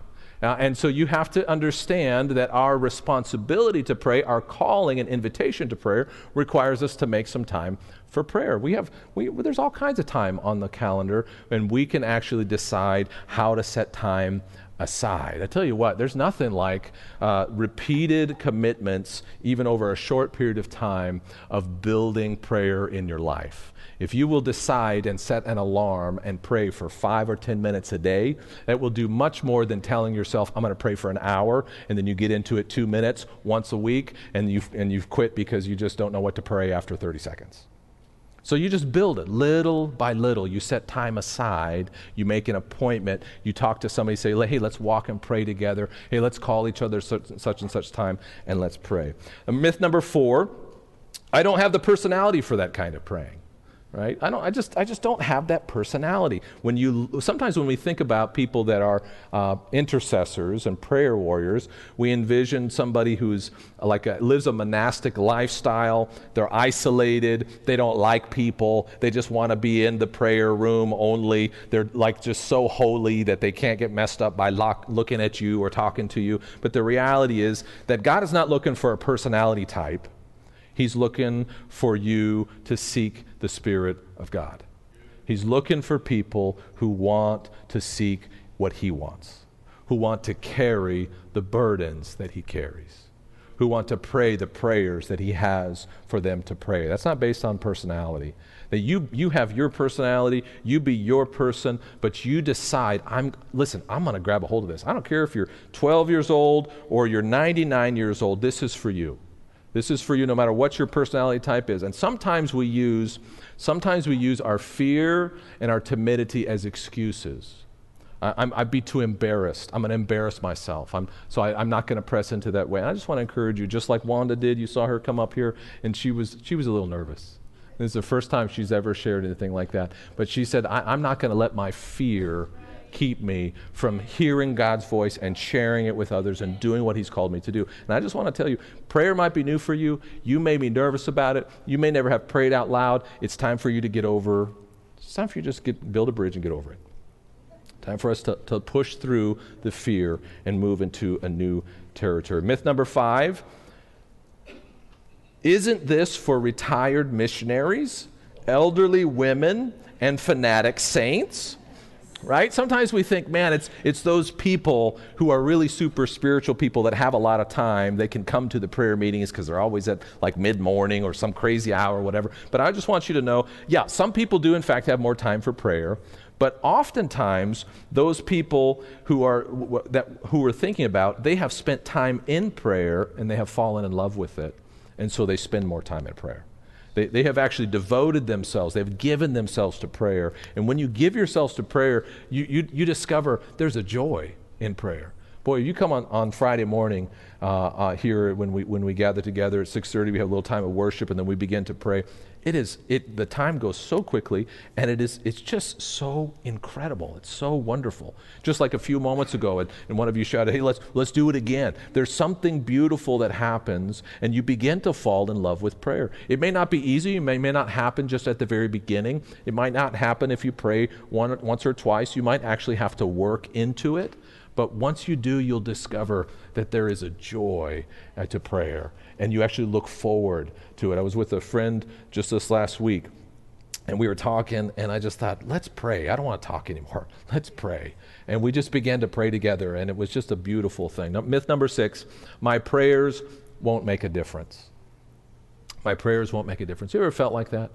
Uh, and so you have to understand that our responsibility to pray, our calling and invitation to prayer, requires us to make some time for prayer. We have, we, there's all kinds of time on the calendar, and we can actually decide how to set time aside. I tell you what, there's nothing like uh, repeated commitments, even over a short period of time, of building prayer in your life. If you will decide and set an alarm and pray for five or 10 minutes a day, that will do much more than telling yourself, I'm going to pray for an hour, and then you get into it two minutes once a week, and you've, and you've quit because you just don't know what to pray after 30 seconds. So you just build it little by little. You set time aside. You make an appointment. You talk to somebody, say, hey, let's walk and pray together. Hey, let's call each other such and such, and such time and let's pray. And myth number four I don't have the personality for that kind of praying right? I don't i just i just don't have that personality. When you sometimes when we think about people that are uh, intercessors and prayer warriors we envision somebody who's like a, lives a monastic lifestyle. They're isolated. They don't like people. They just want to be in the prayer room only. They're like just so holy that they can't get messed up by lock, looking at you or talking to you. But the reality is that god is not looking for a personality type. He's looking for you to seek the Spirit of God. He's looking for people who want to seek what He wants, who want to carry the burdens that He carries, who want to pray the prayers that He has for them to pray. That's not based on personality. That you, you have your personality, you be your person, but you decide, I'm, listen, I'm going to grab a hold of this. I don't care if you're 12 years old or you're 99 years old, this is for you. This is for you no matter what your personality type is. And sometimes we use sometimes we use our fear and our timidity as excuses. I, would be too embarrassed. I'm going to embarrass myself. I'm, so I, am not going to press into that way. And I just want to encourage you, just like Wanda did. You saw her come up here, and she was she was a little nervous. This is the first time she's ever shared anything like that. But she said, I, I'm not going to let my fear keep me from hearing God's voice and sharing it with others and doing what He's called me to do. And I just want to tell you, prayer might be new for you. You may be nervous about it. You may never have prayed out loud. It's time for you to get over. It's time for you to just get, build a bridge and get over it. Time for us to, to push through the fear and move into a new territory. Myth number five isn't this for retired missionaries, elderly women, and fanatic saints? Right? Sometimes we think, man, it's, it's those people who are really super spiritual people that have a lot of time. They can come to the prayer meetings because they're always at like mid morning or some crazy hour or whatever. But I just want you to know yeah, some people do, in fact, have more time for prayer. But oftentimes, those people who are, that, who are thinking about, they have spent time in prayer and they have fallen in love with it. And so they spend more time in prayer. They, they have actually devoted themselves, they've given themselves to prayer. And when you give yourselves to prayer, you, you, you discover there's a joy in prayer. Boy, you come on, on Friday morning uh, uh, here when we, when we gather together at 6.30, we have a little time of worship, and then we begin to pray it is it the time goes so quickly and it is it's just so incredible. It's so wonderful. Just like a few moments ago and, and one of you shouted hey let's let's do it again. There's something beautiful that happens and you begin to fall in love with prayer. It may not be easy it may, may not happen just at the very beginning. It might not happen if you pray one, once or twice. You might actually have to work into it. But once you do, you'll discover that there is a joy to prayer, and you actually look forward to it. I was with a friend just this last week, and we were talking, and I just thought, let's pray. I don't want to talk anymore. [LAUGHS] Let's pray. And we just began to pray together, and it was just a beautiful thing. Now, myth number six my prayers won't make a difference. My prayers won't make a difference. You ever felt like that?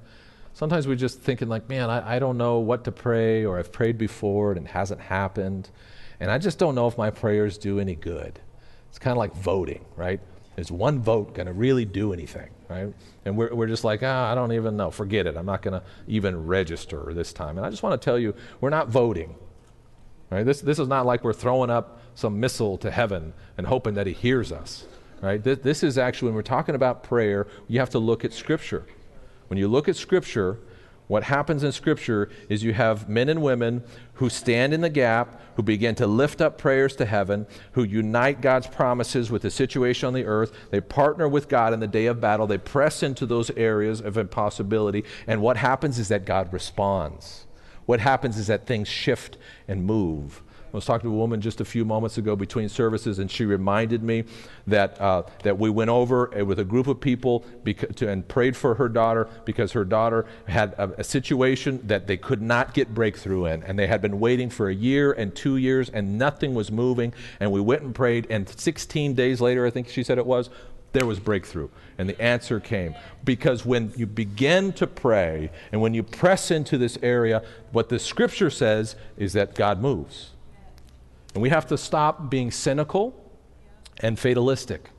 Sometimes we're just thinking, like, man, I, I don't know what to pray, or I've prayed before and it hasn't happened. And I just don't know if my prayers do any good. It's kind of like voting, right? Is one vote going to really do anything, right? And we're, we're just like, ah, I don't even know. Forget it. I'm not going to even register this time. And I just want to tell you, we're not voting. Right? This, this is not like we're throwing up some missile to heaven and hoping that he hears us. Right? This, this is actually, when we're talking about prayer, you have to look at Scripture. When you look at Scripture, what happens in Scripture is you have men and women who stand in the gap, who begin to lift up prayers to heaven, who unite God's promises with the situation on the earth. They partner with God in the day of battle. They press into those areas of impossibility. And what happens is that God responds. What happens is that things shift and move. I was talking to a woman just a few moments ago between services, and she reminded me that, uh, that we went over uh, with a group of people beca- to, and prayed for her daughter because her daughter had a, a, situation that they could not get breakthrough in. And they had been waiting for a year and two years, and nothing was moving. And we went and prayed, and 16 days later, I think she said it was, there was breakthrough and the answer came because when you begin to pray and when you press into this area what the scripture says is that god moves and we have to stop being cynical and fatalistic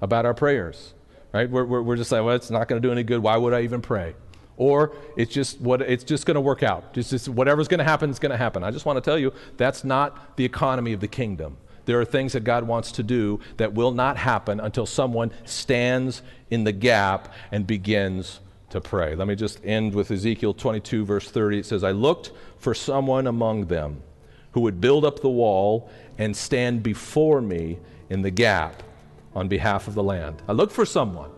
about our prayers, right? We're, we're, we're just like, well, it's not going to do any good. Why would I even pray? Or it's just what it's just going to work out. Just, just whatever's going to happen is going to happen. I just want to tell you that's not the economy of the kingdom. There are things that God wants to do that will not happen until someone stands in the gap and begins to pray. Let me just end with Ezekiel 22, verse 30. It says, I looked for someone among them who would build up the wall and stand before me in the gap on behalf of the land. I looked for someone.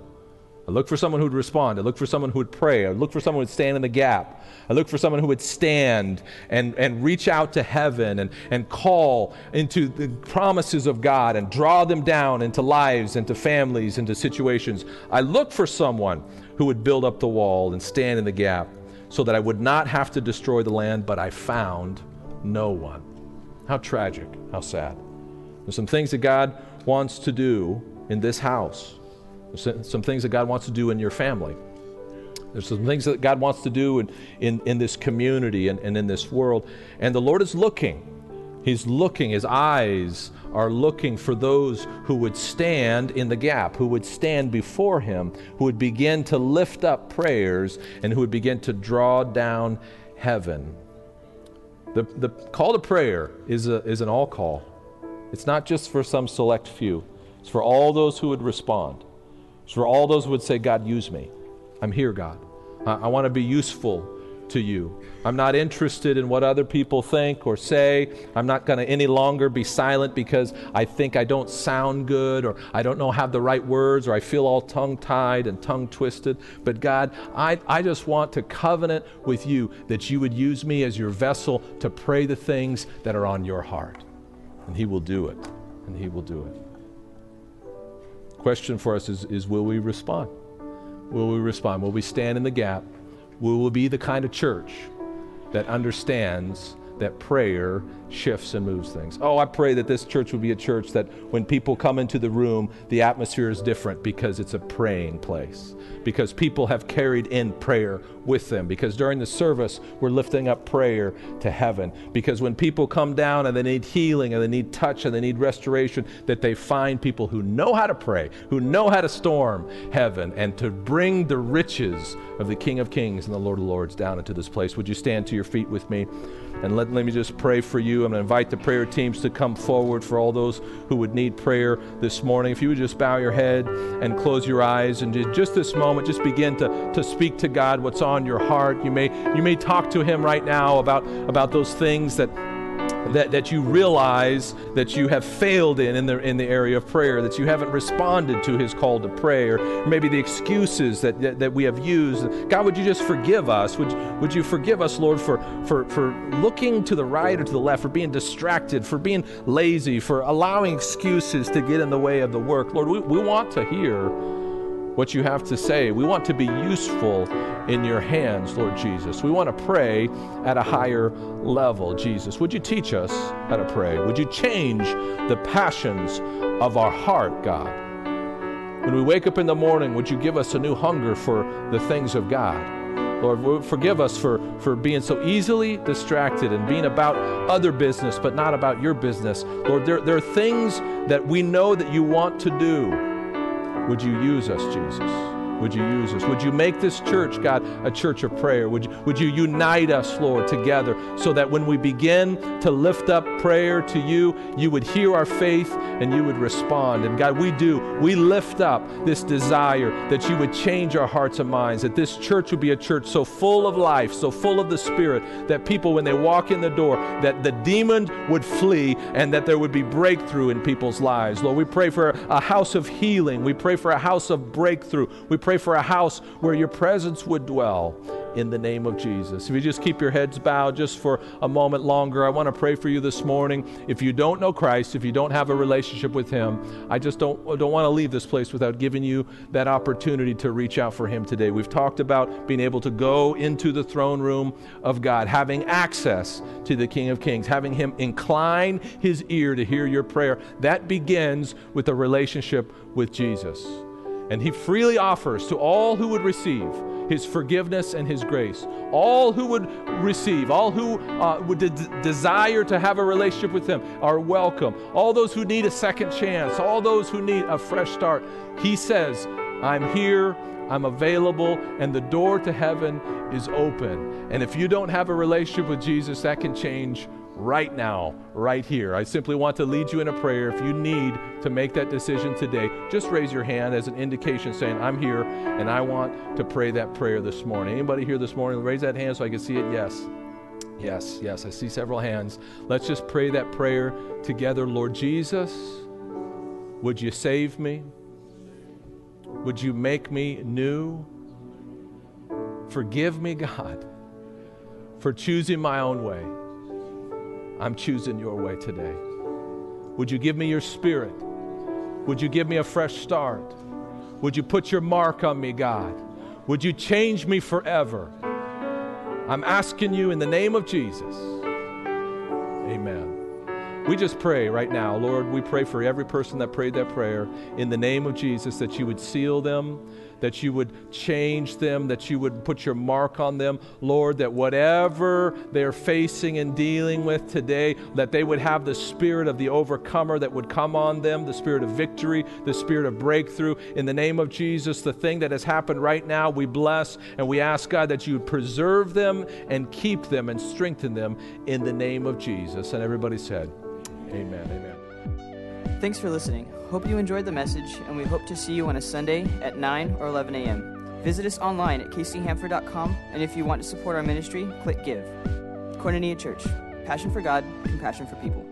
I looked for someone who would respond. I looked for someone who would pray. I looked for someone who would stand in the gap. I looked for someone who would stand and, and reach out to heaven and, and call into the promises of God and draw them down into lives, into families, into situations. I looked for someone who would build up the wall and stand in the gap so that I would not have to destroy the land, but I found no one. How tragic, how sad. There's some things that God wants to do in this house. There's some things that God wants to do in your family. There's some things that God wants to do in, in, in this community and, and in this world. And the Lord is looking. He's looking. His eyes are looking for those who would stand in the gap, who would stand before Him, who would begin to lift up prayers, and who would begin to draw down heaven. The, the call to prayer is, a, is an all call. It's not just for some select few, it's for all those who would respond. It's for all those who would say, God, use me. I'm here, God. I, I want to be useful to you. I'm not interested in what other people think or say. I'm not going to any longer be silent because I think I don't sound good or I don't know have the right words or I feel all tongue tied and tongue twisted. But God, I, I just want to covenant with you that you would use me as your vessel to pray the things that are on your heart. And He will do it. And He will do it. Question for us is, is will we respond? Will we respond? Will we stand in the gap? We will be the kind of church that understands that prayer shifts and moves things. Oh, I pray that this church would be a church that when people come into the room, the atmosphere is different because it's a praying place. Because people have carried in prayer with them. Because during the service, we're lifting up prayer to heaven. Because when people come down and they need healing and they need touch and they need restoration, that they find people who know how to pray, who know how to storm heaven, and to bring the riches of the King of Kings and the Lord of Lords down into this place. Would you stand to your feet with me? And let, let me just pray for you. I'm going to invite the prayer teams to come forward for all those who would need prayer this morning. If you would just bow your head and close your eyes and just this moment, just begin to, to speak to God what's on your heart. You may, you may talk to Him right now about, about those things that that, that you realize that you have failed in in the, in the area of prayer, that you haven't responded to his call to prayer, or maybe the excuses that, that, that, we have used. God, would you just forgive us? Would, would you forgive us, Lord, for, for, for looking to the right or to the left, for being distracted, for being lazy, for allowing excuses to get in the way of the work? Lord, we, we want to hear what you have to say. We want to be useful in your hands, Lord Jesus. We want to pray at a higher level, Jesus. Would you teach us how to pray? Would you change the passions of our heart, God? When we wake up in the morning, would you give us a new hunger for the things of God? Lord, forgive us for, for being so easily distracted and being about other business, but not about your business. Lord, there, there are things that we know that you want to do. Would you use us, Jesus? Would you use us? Would you make this church, God, a church of prayer? Would you, would you unite us, Lord, together so that when we begin to lift up prayer to you, you would hear our faith and you would respond? And God, we do. We lift up this desire that you would change our hearts and minds, that this church would be a church so full of life, so full of the Spirit, that people, when they walk in the door, that the demon would flee and that there would be breakthrough in people's lives. Lord, we pray for a house of healing. We pray for a house of breakthrough. We pray for a house where your presence would dwell in the name of Jesus. If you just keep your heads bowed just for a moment longer, I want to pray for you this morning. If you don't know Christ, if you don't have a relationship with Him, I just don't, don't want to leave this place without giving you that opportunity to reach out for Him today. We've talked about being able to go into the throne room of God, having access to the King of Kings, having Him incline His ear to hear your prayer. That begins with a relationship with Jesus. And he freely offers to all who would receive his forgiveness and his grace. All who would receive, all who uh, would de- desire to have a relationship with him are welcome. All those who need a second chance, all those who need a fresh start. He says, I'm here, I'm available, and the door to heaven is open. And if you don't have a relationship with Jesus, that can change right now, right here. I simply want to lead you in a prayer. If you need to make that decision today, just raise your hand as an indication saying, I'm here and I want to pray that prayer this morning. Anybody here this morning? Raise that hand so I can see it. Yes. Yes, yes, I see several hands. Let's just pray that prayer together. Lord Jesus, would you save me? Would you make me new? Forgive me, God, for choosing my own way. I'm choosing your way today. Would you give me your spirit? Would you give me a fresh start? Would you put your mark on me, God? Would you change me forever? I'm asking you in the name of Jesus. Amen. We just pray right now, Lord, we pray for every person that prayed that prayer in the name of Jesus that you would seal them that you would change them, that you would put your mark on them, Lord, that whatever they're facing and dealing with today, that they would have the spirit of the overcomer that would come on them, the spirit of victory, the spirit of breakthrough. In the name of Jesus, the thing that has happened right now, we bless and we ask, God, that you would preserve them and keep them and strengthen them in the name of Jesus. And everybody said, Amen. Amen. Thanks for listening. Hope you enjoyed the message, and we hope to see you on a Sunday at 9 or 11 a.m. Visit us online at kchanford.com, and if you want to support our ministry, click Give. Koinonia Church. Passion for God, compassion for people.